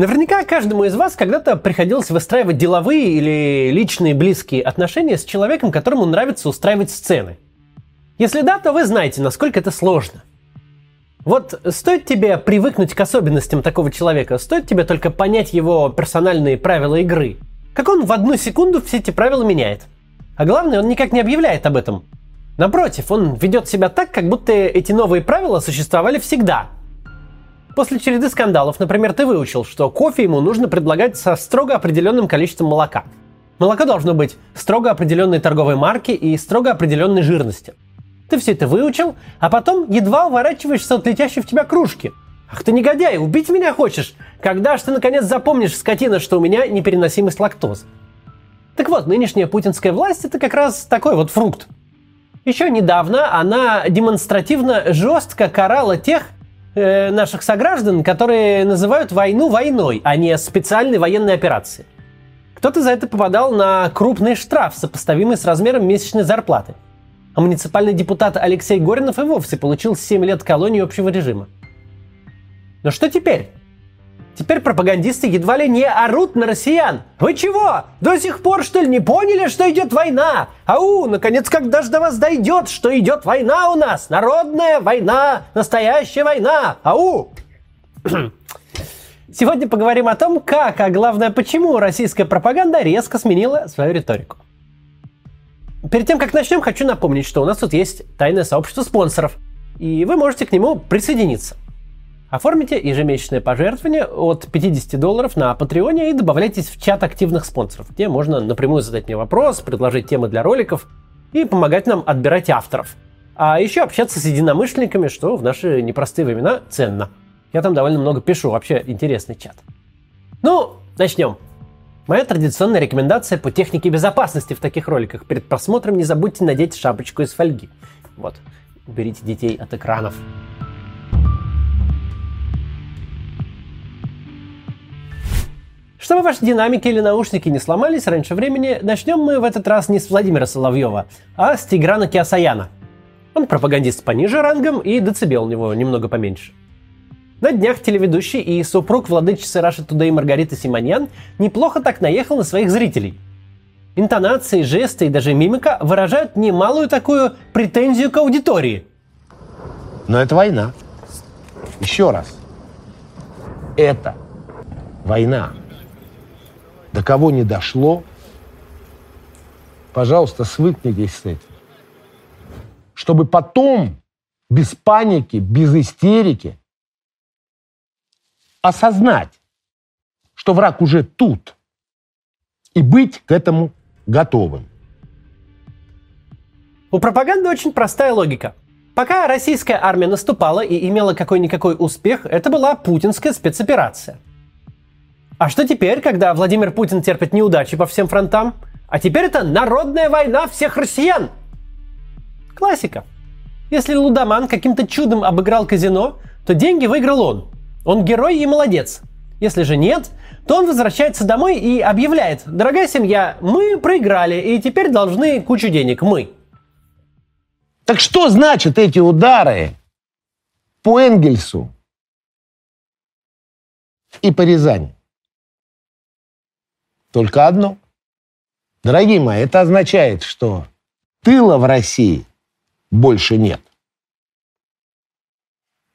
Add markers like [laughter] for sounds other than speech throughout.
Наверняка каждому из вас когда-то приходилось выстраивать деловые или личные близкие отношения с человеком, которому нравится устраивать сцены. Если да, то вы знаете, насколько это сложно. Вот стоит тебе привыкнуть к особенностям такого человека, стоит тебе только понять его персональные правила игры, как он в одну секунду все эти правила меняет. А главное, он никак не объявляет об этом. Напротив, он ведет себя так, как будто эти новые правила существовали всегда – После череды скандалов, например, ты выучил, что кофе ему нужно предлагать со строго определенным количеством молока. Молоко должно быть строго определенной торговой марки и строго определенной жирности. Ты все это выучил, а потом едва уворачиваешься от летящей в тебя кружки. Ах ты негодяй, убить меня хочешь? Когда ж ты наконец запомнишь, скотина, что у меня непереносимость лактозы? Так вот, нынешняя путинская власть это как раз такой вот фрукт. Еще недавно она демонстративно жестко карала тех, э, наших сограждан, которые называют войну войной, а не специальной военной операцией. Кто-то за это попадал на крупный штраф, сопоставимый с размером месячной зарплаты. А муниципальный депутат Алексей Горинов и вовсе получил 7 лет колонии общего режима. Но что теперь? Теперь пропагандисты едва ли не орут на россиян. Вы чего? До сих пор, что ли, не поняли, что идет война? Ау, наконец, когда же до вас дойдет, что идет война у нас? Народная война, настоящая война. Ау! [clears throat] Сегодня поговорим о том, как, а главное, почему российская пропаганда резко сменила свою риторику. Перед тем, как начнем, хочу напомнить, что у нас тут есть тайное сообщество спонсоров, и вы можете к нему присоединиться. Оформите ежемесячное пожертвование от 50 долларов на Патреоне и добавляйтесь в чат активных спонсоров, где можно напрямую задать мне вопрос, предложить темы для роликов и помогать нам отбирать авторов. А еще общаться с единомышленниками, что в наши непростые времена ценно. Я там довольно много пишу, вообще интересный чат. Ну, начнем. Моя традиционная рекомендация по технике безопасности в таких роликах. Перед просмотром не забудьте надеть шапочку из фольги. Вот, уберите детей от экранов. Чтобы ваши динамики или наушники не сломались раньше времени, начнем мы в этот раз не с Владимира Соловьева, а с Тиграна Киасаяна. Он пропагандист пониже рангом и децибел у него немного поменьше. На днях телеведущий и супруг владычицы Раша Тудей Маргариты Симоньян неплохо так наехал на своих зрителей. Интонации, жесты и даже мимика выражают немалую такую претензию к аудитории. Но это война. Еще раз. Это война до кого не дошло, пожалуйста, свыкнитесь с этим. Чтобы потом без паники, без истерики осознать, что враг уже тут, и быть к этому готовым. У пропаганды очень простая логика. Пока российская армия наступала и имела какой-никакой успех, это была путинская спецоперация – а что теперь, когда Владимир Путин терпит неудачи по всем фронтам? А теперь это народная война всех россиян. Классика. Если Лудоман каким-то чудом обыграл казино, то деньги выиграл он. Он герой и молодец. Если же нет, то он возвращается домой и объявляет, дорогая семья, мы проиграли и теперь должны кучу денег, мы. Так что значит эти удары по Энгельсу и по Рязани? Только одно. Дорогие мои, это означает, что тыла в России больше нет.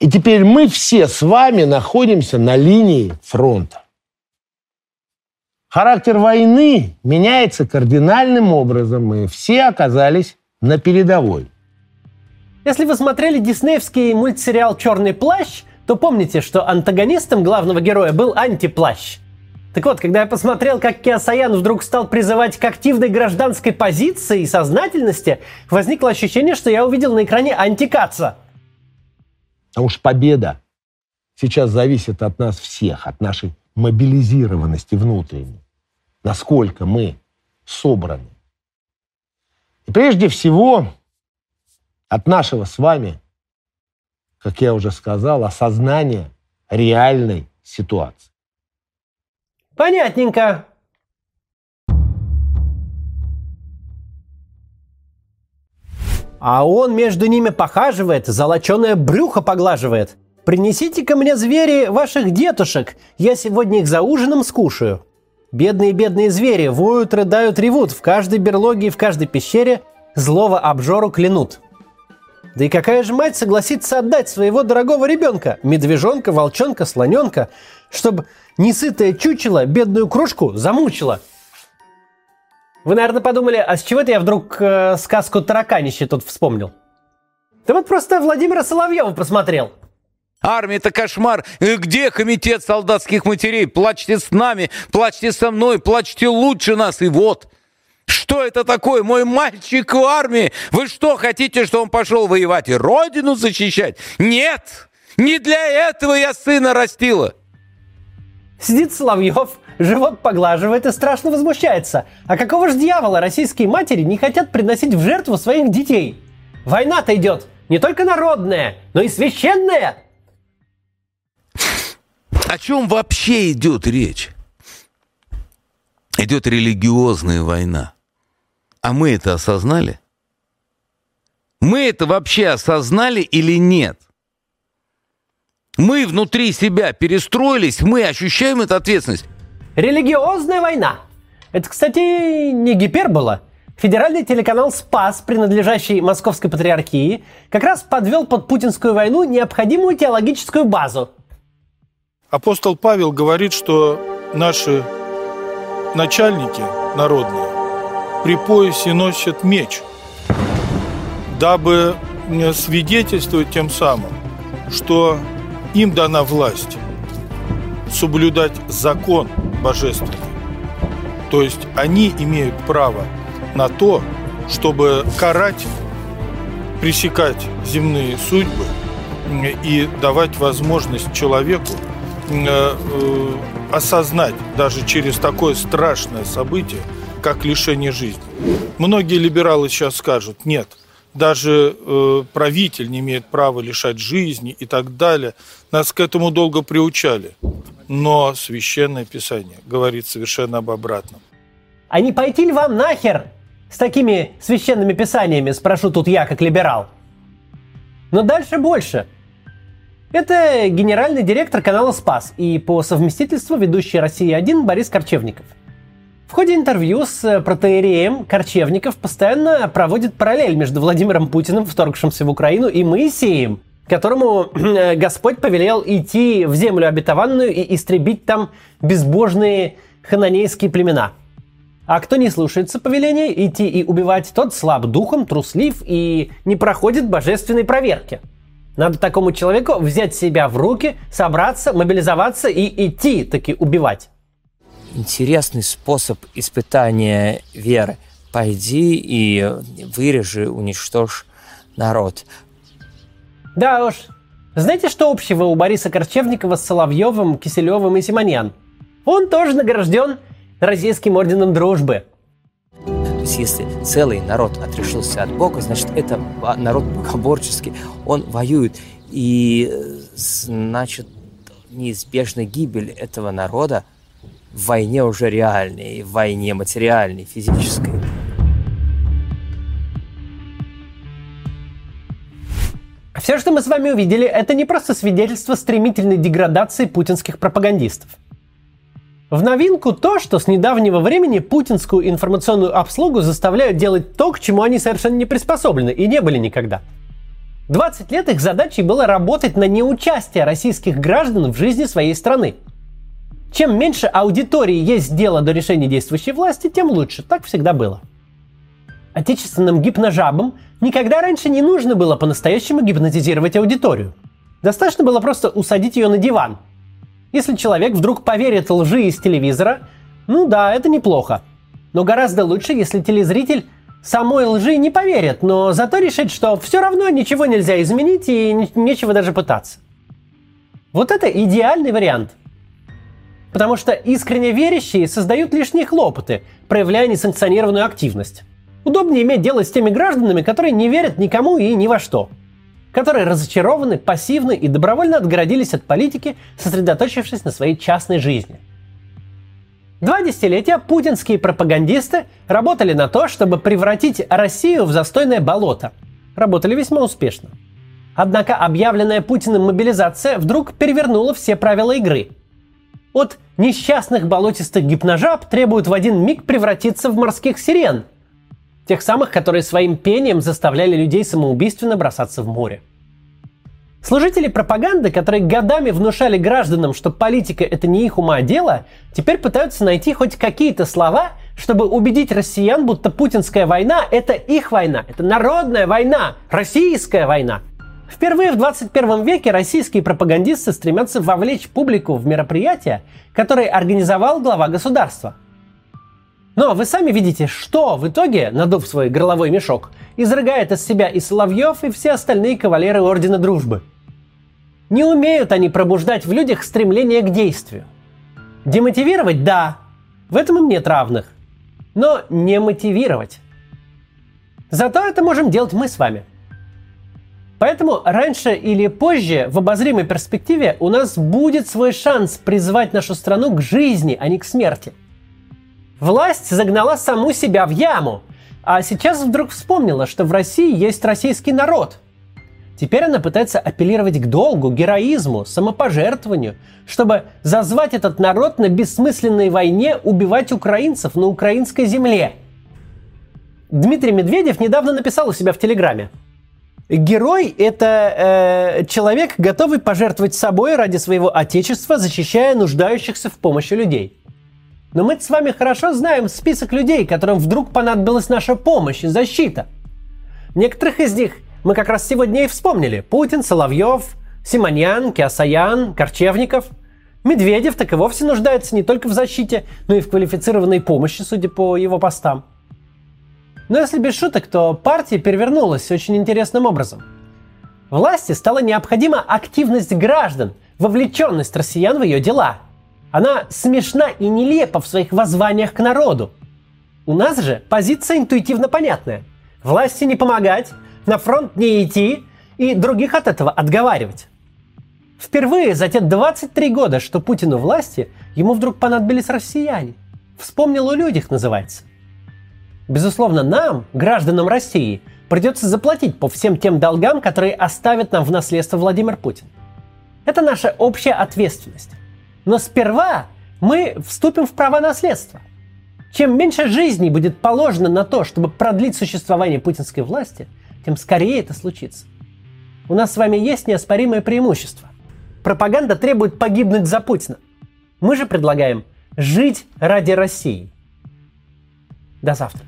И теперь мы все с вами находимся на линии фронта. Характер войны меняется кардинальным образом, Мы все оказались на передовой. Если вы смотрели диснеевский мультсериал «Черный плащ», то помните, что антагонистом главного героя был антиплащ. Так вот, когда я посмотрел, как Киасаян вдруг стал призывать к активной гражданской позиции и сознательности, возникло ощущение, что я увидел на экране антикаца. А уж победа сейчас зависит от нас всех, от нашей мобилизированности внутренней. Насколько мы собраны. И прежде всего от нашего с вами, как я уже сказал, осознания реальной ситуации. Понятненько. А он между ними похаживает, золоченое брюхо поглаживает. «Принесите ко мне звери ваших детушек, я сегодня их за ужином скушаю». Бедные-бедные звери воют, рыдают, ревут, в каждой берлоге и в каждой пещере злого обжору клянут. Да и какая же мать согласится отдать своего дорогого ребенка, медвежонка, волчонка, слоненка, чтобы несытое чучело бедную кружку замучило? Вы, наверное, подумали, а с чего это я вдруг э, сказку «Тараканище» тут вспомнил? Да вот просто Владимира Соловьева посмотрел – Армия – это кошмар. Где комитет солдатских матерей? Плачьте с нами, плачьте со мной, плачьте лучше нас. И вот, что это такое? Мой мальчик в армии. Вы что, хотите, что он пошел воевать и родину защищать? Нет! Не для этого я сына растила. Сидит Соловьев, живот поглаживает и страшно возмущается. А какого ж дьявола российские матери не хотят приносить в жертву своих детей? Война-то идет не только народная, но и священная. О чем вообще идет речь? Идет религиозная война. А мы это осознали? Мы это вообще осознали или нет? Мы внутри себя перестроились, мы ощущаем эту ответственность. Религиозная война. Это, кстати, не гипербола. Федеральный телеканал «Спас», принадлежащий Московской патриархии, как раз подвел под путинскую войну необходимую теологическую базу – Апостол Павел говорит, что наши начальники народные при поясе носят меч, дабы свидетельствовать тем самым, что им дана власть соблюдать закон божественный. То есть они имеют право на то, чтобы карать, пресекать земные судьбы и давать возможность человеку Э, э, осознать даже через такое страшное событие, как лишение жизни. Многие либералы сейчас скажут, нет, даже э, правитель не имеет права лишать жизни и так далее. Нас к этому долго приучали. Но Священное Писание говорит совершенно об обратном. А не пойти ли вам нахер с такими священными писаниями, спрошу тут я, как либерал? Но дальше больше – это генеральный директор канала «Спас» и по совместительству ведущий «Россия-1» Борис Корчевников. В ходе интервью с протеереем Корчевников постоянно проводит параллель между Владимиром Путиным, вторгшимся в Украину, и Моисеем, которому [clears throat] Господь повелел идти в землю обетованную и истребить там безбожные хананейские племена. А кто не слушается повеления идти и убивать, тот слаб духом, труслив и не проходит божественной проверки – надо такому человеку взять себя в руки, собраться, мобилизоваться и идти таки убивать. Интересный способ испытания веры. Пойди и вырежи, уничтожь народ. Да уж. Знаете, что общего у Бориса Корчевникова с Соловьевым, Киселевым и Симоньян? Он тоже награжден Российским орденом дружбы – то есть если целый народ отрешился от Бога, значит, это народ богоборческий, он воюет. И значит, неизбежная гибель этого народа в войне уже реальной, в войне материальной, физической. Все, что мы с вами увидели, это не просто свидетельство стремительной деградации путинских пропагандистов. В новинку то, что с недавнего времени путинскую информационную обслугу заставляют делать то, к чему они совершенно не приспособлены и не были никогда. 20 лет их задачей было работать на неучастие российских граждан в жизни своей страны. Чем меньше аудитории есть дело до решения действующей власти, тем лучше. Так всегда было. Отечественным гипножабам никогда раньше не нужно было по-настоящему гипнотизировать аудиторию. Достаточно было просто усадить ее на диван – если человек вдруг поверит лжи из телевизора, ну да, это неплохо. Но гораздо лучше, если телезритель самой лжи не поверит, но зато решит, что все равно ничего нельзя изменить и нечего даже пытаться. Вот это идеальный вариант. Потому что искренне верящие создают лишние хлопоты, проявляя несанкционированную активность. Удобнее иметь дело с теми гражданами, которые не верят никому и ни во что – которые разочарованы, пассивны и добровольно отгородились от политики, сосредоточившись на своей частной жизни. Два десятилетия путинские пропагандисты работали на то, чтобы превратить Россию в застойное болото. Работали весьма успешно. Однако объявленная Путиным мобилизация вдруг перевернула все правила игры. От несчастных болотистых гипножаб требуют в один миг превратиться в морских сирен. Тех самых, которые своим пением заставляли людей самоубийственно бросаться в море. Служители пропаганды, которые годами внушали гражданам, что политика это не их ума дело, теперь пытаются найти хоть какие-то слова, чтобы убедить россиян, будто путинская война это их война, это народная война, российская война. Впервые в 21 веке российские пропагандисты стремятся вовлечь публику в мероприятия, которые организовал глава государства. Но вы сами видите, что в итоге, надув свой горловой мешок, изрыгает из себя и Соловьев, и все остальные кавалеры Ордена Дружбы – не умеют они пробуждать в людях стремление к действию. Демотивировать – да, в этом им нет равных. Но не мотивировать. Зато это можем делать мы с вами. Поэтому раньше или позже, в обозримой перспективе, у нас будет свой шанс призвать нашу страну к жизни, а не к смерти. Власть загнала саму себя в яму, а сейчас вдруг вспомнила, что в России есть российский народ – Теперь она пытается апеллировать к долгу, героизму, самопожертвованию, чтобы зазвать этот народ на бессмысленной войне убивать украинцев на украинской земле. Дмитрий Медведев недавно написал у себя в Телеграме. Герой – это э, человек, готовый пожертвовать собой ради своего отечества, защищая нуждающихся в помощи людей. Но мы с вами хорошо знаем список людей, которым вдруг понадобилась наша помощь и защита. Некоторых из них – мы как раз сегодня и вспомнили. Путин, Соловьев, Симоньян, Киасаян, Корчевников. Медведев так и вовсе нуждается не только в защите, но и в квалифицированной помощи, судя по его постам. Но если без шуток, то партия перевернулась очень интересным образом. Власти стала необходима активность граждан, вовлеченность россиян в ее дела. Она смешна и нелепа в своих воззваниях к народу. У нас же позиция интуитивно понятная. Власти не помогать, на фронт не идти и других от этого отговаривать. Впервые за те 23 года, что Путину власти, ему вдруг понадобились россияне. Вспомнил о людях называется. Безусловно, нам, гражданам России, придется заплатить по всем тем долгам, которые оставит нам в наследство Владимир Путин. Это наша общая ответственность. Но сперва мы вступим в права наследства. Чем меньше жизней будет положено на то, чтобы продлить существование путинской власти – тем скорее это случится. У нас с вами есть неоспоримое преимущество. Пропаганда требует погибнуть за Путина. Мы же предлагаем жить ради России. До завтра.